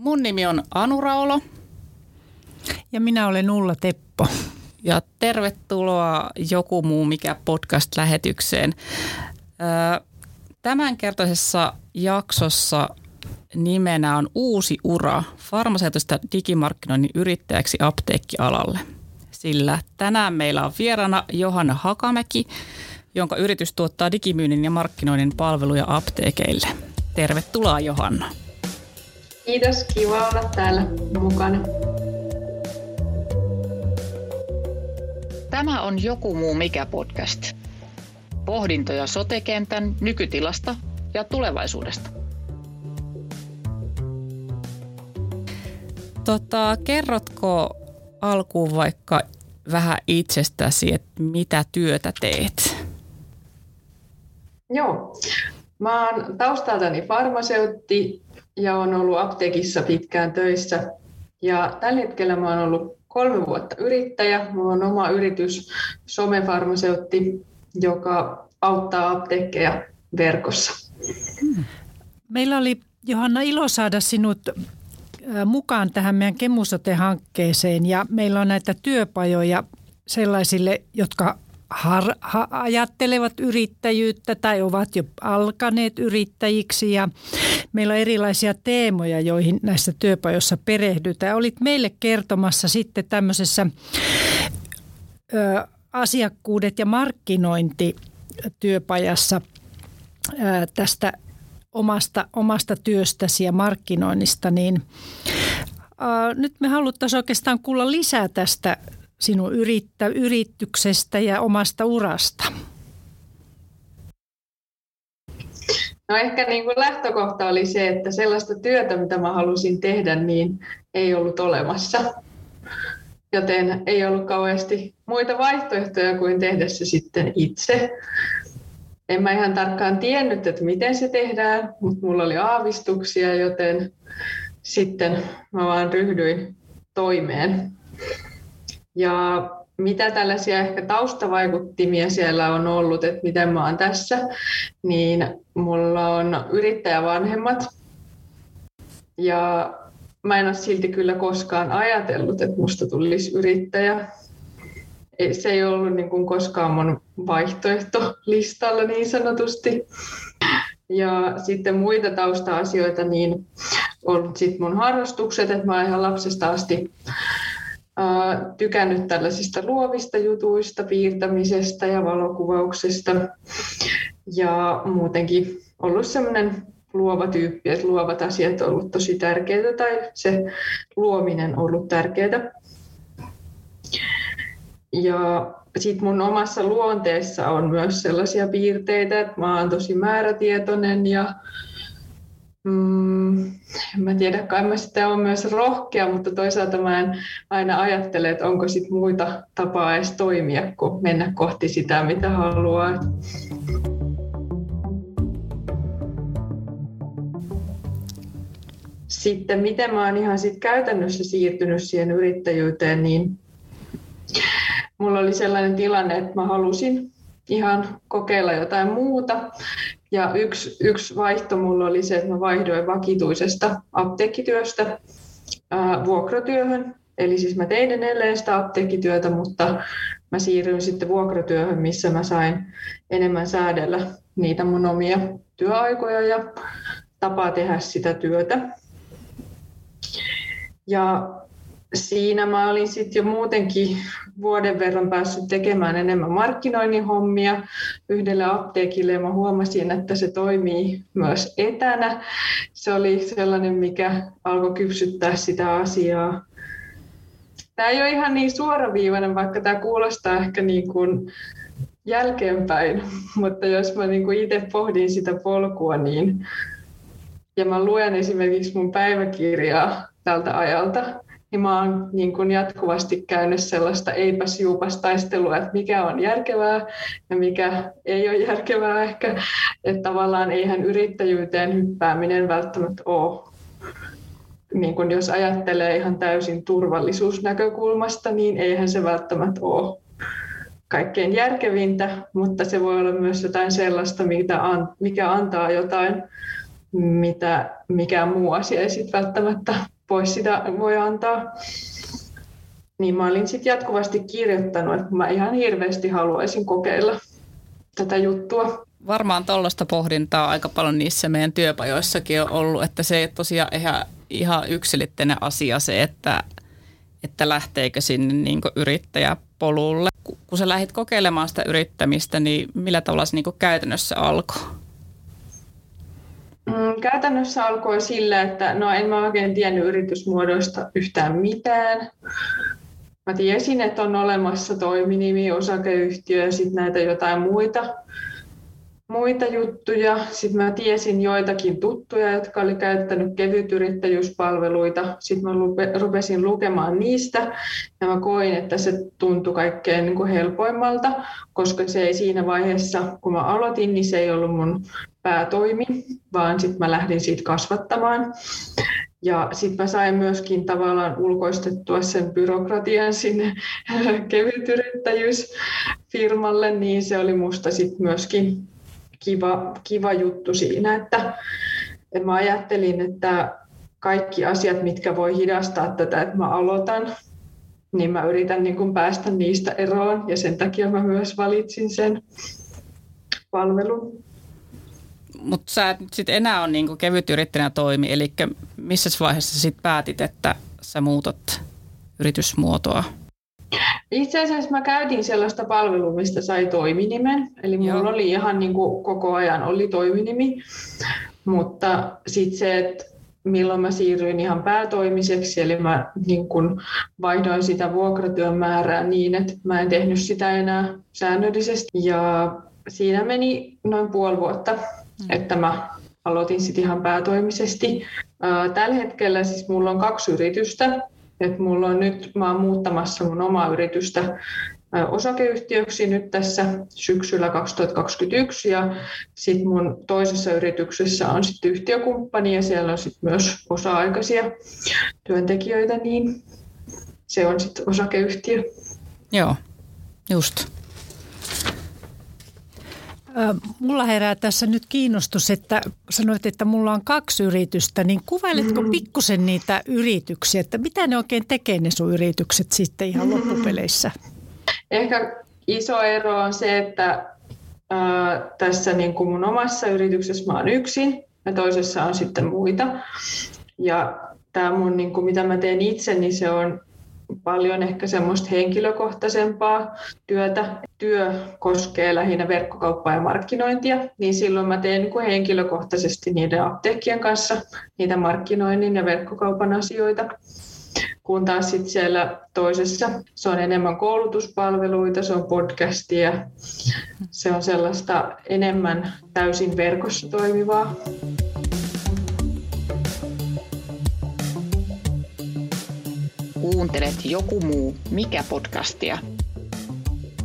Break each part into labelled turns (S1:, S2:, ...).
S1: Mun nimi on Anu Raulo.
S2: Ja minä olen Ulla Teppo.
S1: Ja tervetuloa Joku muu mikä podcast-lähetykseen. Tämänkertaisessa jaksossa nimenä on Uusi ura farmaseutista digimarkkinoinnin yrittäjäksi apteekkialalle. Sillä tänään meillä on vieraana Johanna Hakamäki, jonka yritys tuottaa digimyynnin ja markkinoinnin palveluja apteekeille. Tervetuloa Johanna.
S3: Kiitos, kiva olla täällä mukana.
S1: Tämä on Joku muu mikä podcast. Pohdintoja sotekentän nykytilasta ja tulevaisuudesta. Tota, kerrotko alkuun vaikka vähän itsestäsi, että mitä työtä teet?
S3: Joo. Mä oon taustaltani farmaseutti ja on ollut apteekissa pitkään töissä. Ja tällä hetkellä mä oon ollut kolme vuotta yrittäjä. Mulla on oma yritys, somefarmaseutti, joka auttaa apteekkeja verkossa.
S2: Meillä oli Johanna ilo saada sinut mukaan tähän meidän Kemusote-hankkeeseen ja meillä on näitä työpajoja sellaisille, jotka har, ha, ajattelevat yrittäjyyttä tai ovat jo alkaneet yrittäjiksi ja meillä on erilaisia teemoja, joihin näissä työpajoissa perehdytään. Olit meille kertomassa sitten tämmöisessä ö, asiakkuudet ja markkinointi työpajassa ö, tästä omasta, omasta työstäsi ja markkinoinnista, niin ö, nyt me haluttaisiin oikeastaan kuulla lisää tästä sinun yrittä, yrityksestä ja omasta urasta?
S3: No ehkä niin kuin lähtökohta oli se, että sellaista työtä, mitä mä halusin tehdä, niin ei ollut olemassa. Joten ei ollut kauheasti muita vaihtoehtoja kuin tehdä se sitten itse. En mä ihan tarkkaan tiennyt, että miten se tehdään, mutta mulla oli aavistuksia, joten sitten mä vaan ryhdyin toimeen. Ja mitä tällaisia ehkä taustavaikuttimia siellä on ollut, että miten mä oon tässä, niin mulla on yrittäjävanhemmat. Ja mä en ole silti kyllä koskaan ajatellut, että musta tulisi yrittäjä. Se ei ollut niin kuin koskaan mun vaihtoehtolistalla niin sanotusti. Ja sitten muita tausta-asioita, niin on sitten mun harrastukset, että mä oon ihan lapsesta asti tykännyt tällaisista luovista jutuista, piirtämisestä ja valokuvauksesta. Ja muutenkin ollut sellainen luova tyyppi, että luovat asiat on ollut tosi tärkeitä tai se luominen on ollut tärkeää. Ja sitten mun omassa luonteessa on myös sellaisia piirteitä, että mä oon tosi määrätietoinen ja Mm, en mä tiedä, kai mä sitä on myös rohkea, mutta toisaalta mä en aina ajattele, että onko sit muita tapaa edes toimia, kuin mennä kohti sitä, mitä haluaa. Sitten miten mä oon ihan sit käytännössä siirtynyt siihen yrittäjyyteen, niin mulla oli sellainen tilanne, että mä halusin ihan kokeilla jotain muuta. Ja yksi, yksi vaihto mulla oli se, että mä vaihdoin vakituisesta apteekkityöstä ää, vuokratyöhön. Eli siis mä tein edelleen sitä apteekkityötä, mutta mä siirryin sitten vuokratyöhön, missä mä sain enemmän säädellä niitä mun omia työaikoja ja tapaa tehdä sitä työtä. Ja siinä mä olin sitten jo muutenkin vuoden verran päässyt tekemään enemmän markkinoinnin hommia yhdelle apteekille ja mä huomasin, että se toimii myös etänä. Se oli sellainen, mikä alkoi kypsyttää sitä asiaa. Tämä ei ole ihan niin suoraviivainen, vaikka tämä kuulostaa ehkä niin kuin jälkeenpäin, mutta jos mä niin kuin itse pohdin sitä polkua, niin ja mä luen esimerkiksi mun päiväkirjaa tältä ajalta, niin mä oon niin kuin jatkuvasti käynyt sellaista eipäs juupas taistelua, että mikä on järkevää ja mikä ei ole järkevää ehkä. Että tavallaan eihän yrittäjyyteen hyppääminen välttämättä ole niin kun jos ajattelee ihan täysin turvallisuusnäkökulmasta, niin eihän se välttämättä ole kaikkein järkevintä, mutta se voi olla myös jotain sellaista, mikä antaa jotain mitä mikään muu asia ei sitten välttämättä pois sitä voi antaa. Niin mä olin sitten jatkuvasti kirjoittanut, että mä ihan hirveästi haluaisin kokeilla tätä juttua.
S1: Varmaan tuollaista pohdintaa aika paljon niissä meidän työpajoissakin on ollut, että se ei tosiaan ihan, ihan yksilitteinen asia se, että, että lähteekö sinne niin yrittäjäpolulle. Kun sä lähdit kokeilemaan sitä yrittämistä, niin millä tavalla se niin käytännössä alkoi?
S3: Mm, käytännössä alkoi sillä, että no en mä oikein tiennyt yritysmuodoista yhtään mitään. Mä tiesin, että on olemassa toiminimi, osakeyhtiö ja sitten näitä jotain muita, muita juttuja. Sitten mä tiesin joitakin tuttuja, jotka oli käyttänyt kevytyrittäjyyspalveluita. Sitten mä rupesin lukemaan niistä ja mä koin, että se tuntui kaikkein niin kuin helpoimmalta, koska se ei siinä vaiheessa, kun mä aloitin, niin se ei ollut mun päätoimi, vaan sitten mä lähdin siitä kasvattamaan. Ja sitten mä sain myöskin tavallaan ulkoistettua sen byrokratian sinne kevytyrittäjyysfirmalle, niin se oli musta sitten myöskin kiva, kiva juttu siinä, että, mä ajattelin, että kaikki asiat, mitkä voi hidastaa tätä, että mä aloitan, niin mä yritän niin kuin päästä niistä eroon ja sen takia mä myös valitsin sen palvelun
S1: mutta sä et sit enää on niinku kevyt yrittäjänä toimi, eli missä vaiheessa sit päätit, että sä muutat yritysmuotoa?
S3: Itse asiassa mä käytin sellaista palvelua, mistä sai toiminimen. Eli mulla Joo. oli ihan niin kuin koko ajan oli toiminimi. Mutta sitten se, että milloin mä siirryin ihan päätoimiseksi, eli mä niin kun vaihdoin sitä vuokratyön määrää niin, että mä en tehnyt sitä enää säännöllisesti. Ja siinä meni noin puoli vuotta Mm. että mä aloitin sitten ihan päätoimisesti. Tällä hetkellä siis mulla on kaksi yritystä. Et mulla on nyt, mä oon muuttamassa mun omaa yritystä osakeyhtiöksi nyt tässä syksyllä 2021 ja sitten mun toisessa yrityksessä on sitten yhtiökumppani ja siellä on sitten myös osa-aikaisia työntekijöitä, niin se on sitten osakeyhtiö.
S1: Joo, just.
S2: Mulla herää tässä nyt kiinnostus, että sanoit, että mulla on kaksi yritystä, niin kuvailetko mm. pikkusen niitä yrityksiä, että mitä ne oikein tekee ne sun yritykset sitten ihan mm. loppupeleissä?
S3: Ehkä iso ero on se, että ää, tässä niin kuin mun omassa yrityksessä mä oon yksin ja toisessa on sitten muita. Ja tämä mun, niin kuin mitä mä teen itse, niin se on paljon ehkä semmoista henkilökohtaisempaa työtä. Työ koskee lähinnä verkkokauppaa ja markkinointia, niin silloin mä teen niin kuin henkilökohtaisesti niiden apteekkien kanssa niitä markkinoinnin ja verkkokaupan asioita. Kun taas sitten siellä toisessa se on enemmän koulutuspalveluita, se on podcastia, se on sellaista enemmän täysin verkossa toimivaa.
S4: kuuntelet Joku muu, mikä podcastia,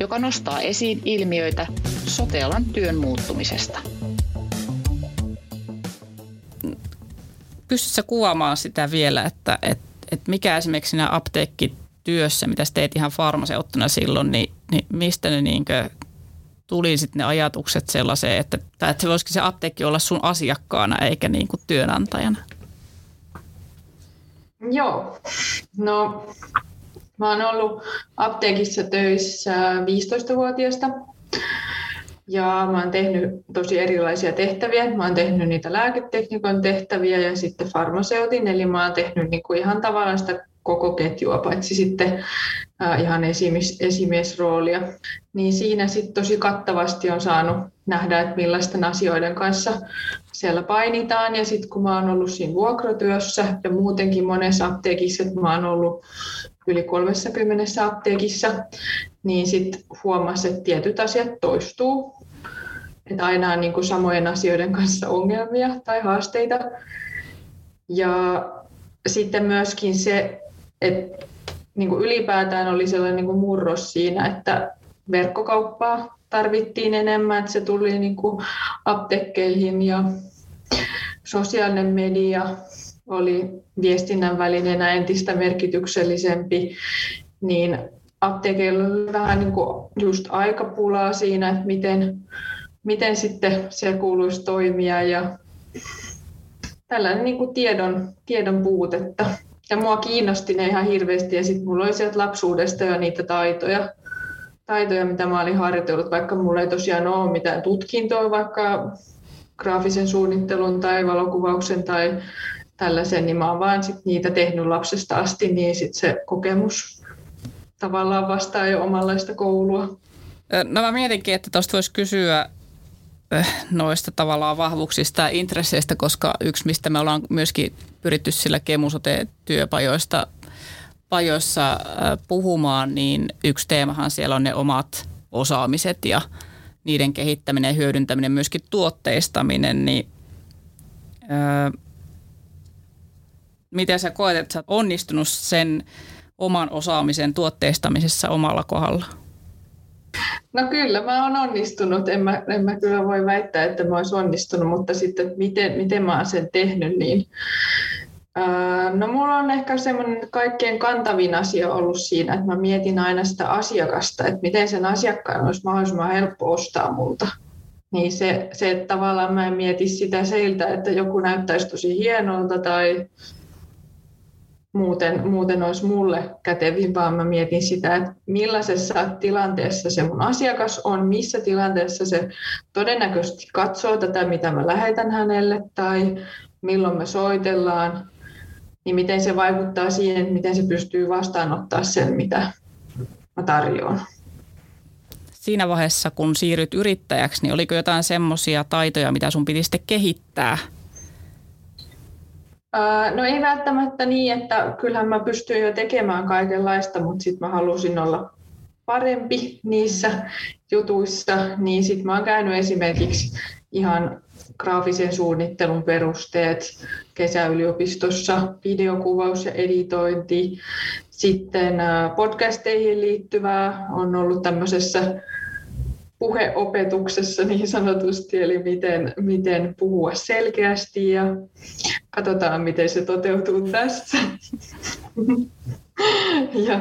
S4: joka nostaa esiin ilmiöitä sotealan työn muuttumisesta.
S1: Pystytkö kuvaamaan sitä vielä, että, että, että mikä esimerkiksi siinä apteekkityössä, mitä teet ihan farmaseuttina silloin, niin, niin mistä ne niinkö tuli sitten ne ajatukset sellaiseen, että, että se voisikin se apteekki olla sun asiakkaana eikä niin kuin työnantajana?
S3: Joo, no mä oon ollut apteekissa töissä 15-vuotiaasta ja mä oon tehnyt tosi erilaisia tehtäviä. Mä oon tehnyt niitä lääketeknikon tehtäviä ja sitten farmaseutin, eli mä oon tehnyt niinku ihan tavallaan sitä koko ketjua, paitsi sitten äh, ihan esimies, esimiesroolia. Niin siinä sitten tosi kattavasti on saanut nähdä, että millaisten asioiden kanssa siellä painitaan. Ja sitten kun mä oon ollut siinä vuokratyössä ja muutenkin monessa apteekissa, että mä oon ollut yli 30 apteekissa, niin sitten huomasi, että tietyt asiat toistuu. Että aina on niin kuin samojen asioiden kanssa ongelmia tai haasteita. Ja sitten myöskin se, että niin kuin ylipäätään oli sellainen niin kuin murros siinä, että verkkokauppaa tarvittiin enemmän, että se tuli niin kuin aptekkeihin ja sosiaalinen media oli viestinnän välineenä entistä merkityksellisempi, niin apteekeilla oli vähän niin kuin just aikapulaa siinä, että miten, miten sitten siellä kuuluisi toimia ja tällainen niin kuin tiedon, tiedon puutetta. Ja mua kiinnosti ne ihan hirveästi ja sitten mulla oli sieltä lapsuudesta jo niitä taitoja, taitoja, mitä mä olin harjoitellut, vaikka mulla ei tosiaan ole mitään tutkintoa, vaikka graafisen suunnittelun tai valokuvauksen tai tällaisen, niin mä oon vaan sit niitä tehnyt lapsesta asti, niin sit se kokemus tavallaan vastaa jo omanlaista koulua.
S1: No mä mietinkin, että tuosta voisi kysyä noista tavallaan vahvuuksista ja intresseistä, koska yksi, mistä me ollaan myöskin pyritty sillä kemusote-työpajoista pajoissa puhumaan, niin yksi teemahan siellä on ne omat osaamiset ja niiden kehittäminen ja hyödyntäminen, myöskin tuotteistaminen, niin öö, miten sä koet, että sä oot onnistunut sen oman osaamisen tuotteistamisessa omalla kohdalla?
S3: No kyllä, mä oon onnistunut. En mä, en mä kyllä voi väittää, että mä olisin onnistunut, mutta sitten miten, miten mä oon sen tehnyt, niin No mulla on ehkä semmoinen kaikkein kantavin asia ollut siinä, että mä mietin aina sitä asiakasta, että miten sen asiakkaan olisi mahdollisimman helppo ostaa multa. Niin se, se että tavallaan mä en mieti sitä seiltä, että joku näyttäisi tosi hienolta tai muuten, muuten olisi mulle kätevin, vaan mä mietin sitä, että millaisessa tilanteessa se mun asiakas on, missä tilanteessa se todennäköisesti katsoo tätä, mitä mä lähetän hänelle, tai milloin me soitellaan, niin miten se vaikuttaa siihen, että miten se pystyy vastaanottaa sen, mitä mä tarjoan.
S1: Siinä vaiheessa, kun siirryt yrittäjäksi, niin oliko jotain semmoisia taitoja, mitä sun piti sitten kehittää
S3: No ei välttämättä niin, että kyllähän mä pystyin jo tekemään kaikenlaista, mutta sitten mä halusin olla parempi niissä jutuissa, niin sitten mä oon käynyt esimerkiksi ihan graafisen suunnittelun perusteet kesäyliopistossa, videokuvaus ja editointi. Sitten podcasteihin liittyvää on ollut tämmöisessä puheopetuksessa niin sanotusti, eli miten, miten puhua selkeästi ja katsotaan, miten se toteutuu tässä. ja,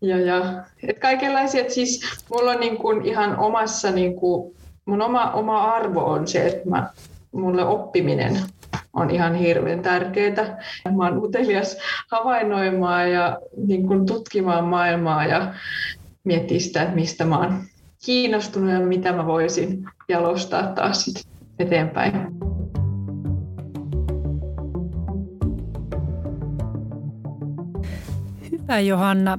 S3: ja, ja. Et kaikenlaisia, että siis mulla on niin kuin ihan omassa, niin kuin, mun oma, oma arvo on se, että mä, mulle oppiminen on ihan hirveän tärkeää. Mä oon utelias havainnoimaan ja niin kuin tutkimaan maailmaa ja miettiä sitä, että mistä mä oon kiinnostunut ja mitä mä voisin jalostaa taas sit eteenpäin.
S2: Hyvä Johanna.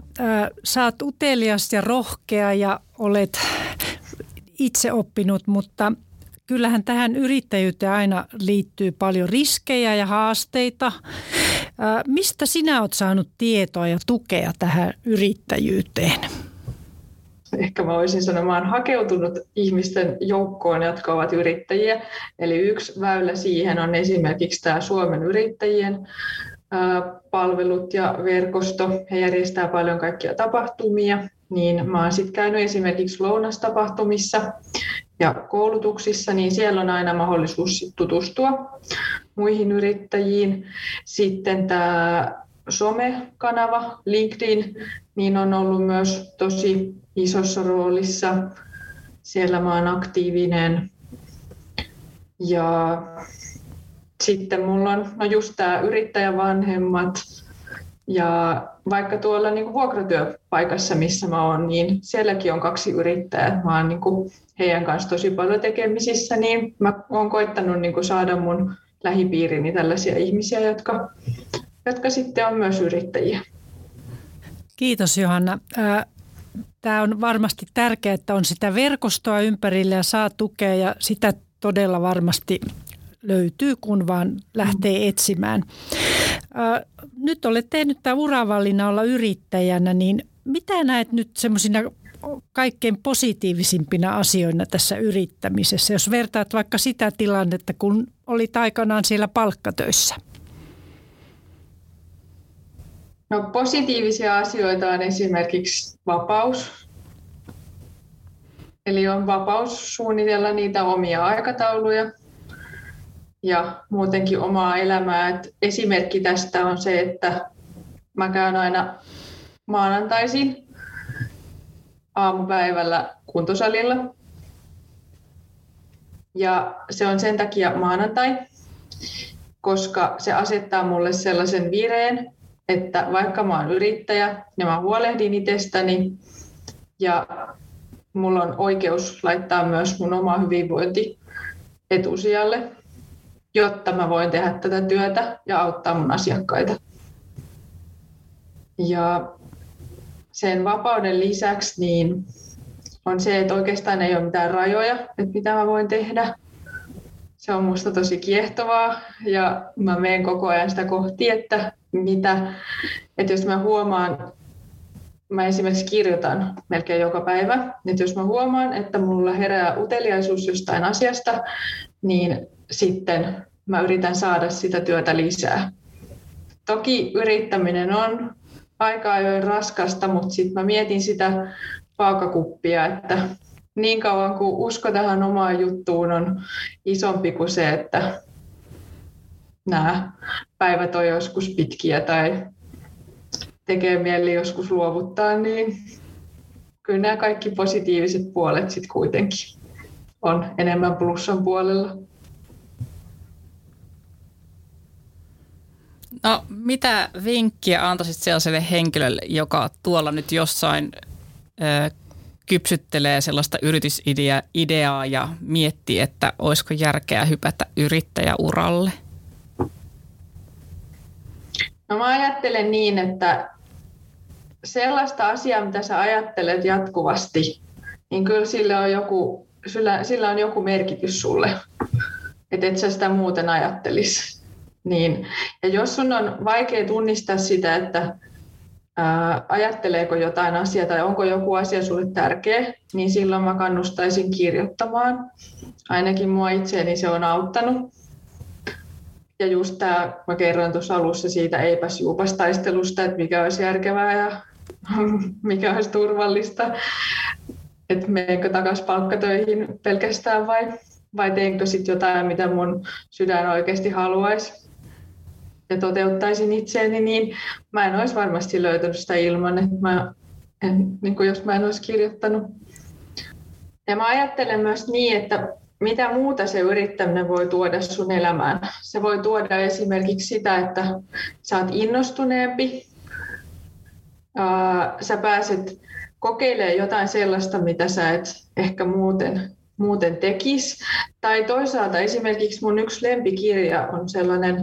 S2: Sä oot utelias ja rohkea ja olet itse oppinut, mutta kyllähän tähän yrittäjyyteen aina liittyy paljon riskejä ja haasteita. Mistä sinä olet saanut tietoa ja tukea tähän yrittäjyyteen?
S3: Ehkä mä voisin sanoa, mä hakeutunut ihmisten joukkoon, jotka ovat yrittäjiä. Eli yksi väylä siihen on esimerkiksi tämä Suomen yrittäjien palvelut ja verkosto. He järjestää paljon kaikkia tapahtumia, niin mä oon sitten käynyt esimerkiksi lounastapahtumissa ja koulutuksissa, niin siellä on aina mahdollisuus tutustua muihin yrittäjiin. Sitten tämä somekanava LinkedIn, niin on ollut myös tosi isossa roolissa. Siellä mä oon aktiivinen. Ja sitten mulla on no just tämä yrittäjävanhemmat. Ja vaikka tuolla niin vuokratyöpaikassa, missä mä oon, niin sielläkin on kaksi yrittäjää. Mä oon niin heidän kanssa tosi paljon tekemisissä, niin mä oon koittanut niin kuin saada mun lähipiirini tällaisia ihmisiä, jotka, jotka sitten on myös yrittäjiä.
S2: Kiitos Johanna. Tämä on varmasti tärkeää, että on sitä verkostoa ympärillä ja saa tukea ja sitä todella varmasti löytyy, kun vaan lähtee etsimään. Nyt olet tehnyt tämä uravalinna olla yrittäjänä, niin mitä näet nyt semmoisina kaikkein positiivisimpina asioina tässä yrittämisessä, jos vertaat vaikka sitä tilannetta, kun olit aikanaan siellä palkkatöissä?
S3: No, positiivisia asioita on esimerkiksi vapaus. Eli on vapaus suunnitella niitä omia aikatauluja ja muutenkin omaa elämää. Et esimerkki tästä on se, että mä käyn aina maanantaisin aamupäivällä kuntosalilla. Ja se on sen takia maanantai, koska se asettaa mulle sellaisen vireen, että vaikka mä oon yrittäjä, niin mä huolehdin itsestäni ja mulla on oikeus laittaa myös mun oma hyvinvointi etusijalle, jotta mä voin tehdä tätä työtä ja auttaa mun asiakkaita. Ja sen vapauden lisäksi niin on se, että oikeastaan ei ole mitään rajoja, että mitä mä voin tehdä. Se on musta tosi kiehtovaa ja mä menen koko ajan sitä kohti, että mitä, että jos mä huomaan, mä esimerkiksi kirjoitan melkein joka päivä, että jos mä huomaan, että mulla herää uteliaisuus jostain asiasta, niin sitten mä yritän saada sitä työtä lisää. Toki yrittäminen on aika ajoin raskasta, mutta sitten mä mietin sitä vaakakuppia, että niin kauan kuin usko tähän omaan juttuun on isompi kuin se, että nämä päivät on joskus pitkiä tai tekee mieli joskus luovuttaa, niin kyllä nämä kaikki positiiviset puolet sitten kuitenkin on enemmän plussan puolella.
S1: No, mitä vinkkiä antaisit sellaiselle henkilölle, joka tuolla nyt jossain kypsyttelee sellaista yritysideaa ja miettii, että olisiko järkeä hypätä yrittäjäuralle?
S3: No mä ajattelen niin, että sellaista asiaa, mitä sä ajattelet jatkuvasti, niin kyllä sillä on joku, sillä, sillä on joku merkitys sulle. Että et sä sitä muuten ajattelisi. Niin. Ja jos sun on vaikea tunnistaa sitä, että ajatteleeko jotain asiaa tai onko joku asia sulle tärkeä, niin silloin mä kannustaisin kirjoittamaan. Ainakin mua itseäni se on auttanut. Ja just tämä, mä kerroin tuossa alussa siitä eipäs juupas taistelusta, että mikä olisi järkevää ja mikä olisi turvallista. Että menenkö takaisin palkkatöihin pelkästään vai, vai teenkö sitten jotain, mitä mun sydän oikeasti haluaisi ja toteuttaisin itseäni, niin mä en olisi varmasti löytänyt sitä ilman, että mä en, niin kuin jos mä en olisi kirjoittanut. Ja mä ajattelen myös niin, että mitä muuta se yrittäminen voi tuoda sun elämään. Se voi tuoda esimerkiksi sitä, että sä oot innostuneempi, sä pääset kokeilemaan jotain sellaista, mitä sä et ehkä muuten, muuten tekisi. Tai toisaalta esimerkiksi mun yksi lempikirja on sellainen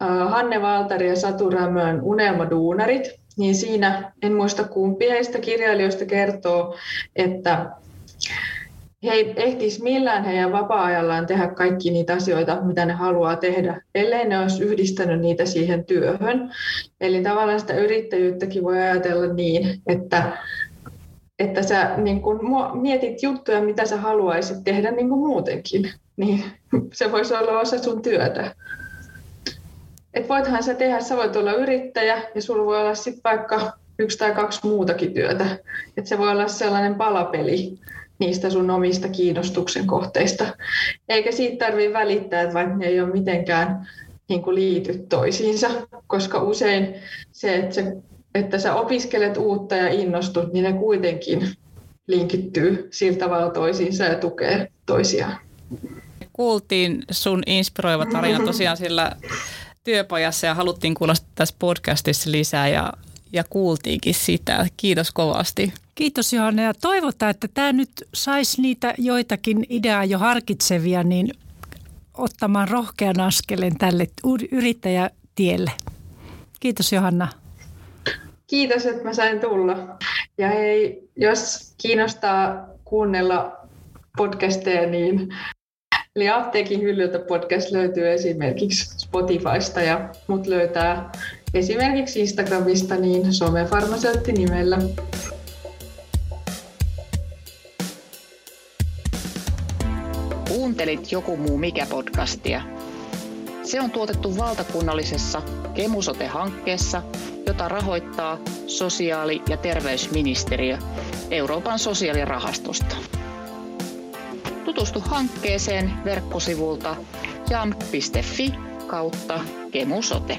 S3: Hanne Valtari ja Satu Rämön Unelmaduunarit. Niin siinä, en muista kumpi heistä kirjailijoista kertoo, että he ei ehtisi millään heidän vapaa-ajallaan tehdä kaikki niitä asioita, mitä ne haluaa tehdä, ellei ne olisi yhdistänyt niitä siihen työhön. Eli tavallaan sitä yrittäjyyttäkin voi ajatella niin, että, että sä niin kun mietit juttuja, mitä sä haluaisit tehdä niin kuin muutenkin. Niin se voisi olla osa sun työtä. Et voithan sä tehdä, sä voit olla yrittäjä ja sulla voi olla sitten vaikka yksi tai kaksi muutakin työtä. Et se voi olla sellainen palapeli niistä sun omista kiinnostuksen kohteista. Eikä siitä tarvitse välittää, että vaikka ne ei ole mitenkään niin kuin liity toisiinsa, koska usein se, että, se, että sä opiskelet uutta ja innostut, niin ne kuitenkin linkittyy sillä tavalla toisiinsa ja tukee toisiaan.
S1: Kuultiin sun inspiroiva tarina tosiaan sillä työpajassa ja haluttiin kuulla tässä podcastissa lisää ja, ja kuultiinkin sitä. Kiitos kovasti.
S2: Kiitos Johanna ja toivotaan, että tämä nyt saisi niitä joitakin ideaa jo harkitsevia niin ottamaan rohkean askeleen tälle yrittäjätielle. Kiitos Johanna.
S3: Kiitos, että mä sain tulla. Ja hei, jos kiinnostaa kuunnella podcasteja, niin Eli Apteekin hyllyltä podcast löytyy esimerkiksi Spotifysta ja mut löytää esimerkiksi Instagramista niin somefarmaseutti nimellä.
S4: Kuuntelit Joku muu mikä podcastia. Se on tuotettu valtakunnallisessa Kemusote-hankkeessa, jota rahoittaa sosiaali- ja terveysministeriö Euroopan sosiaalirahastosta. Tutustu hankkeeseen verkkosivulta jam.fi kautta kemusote.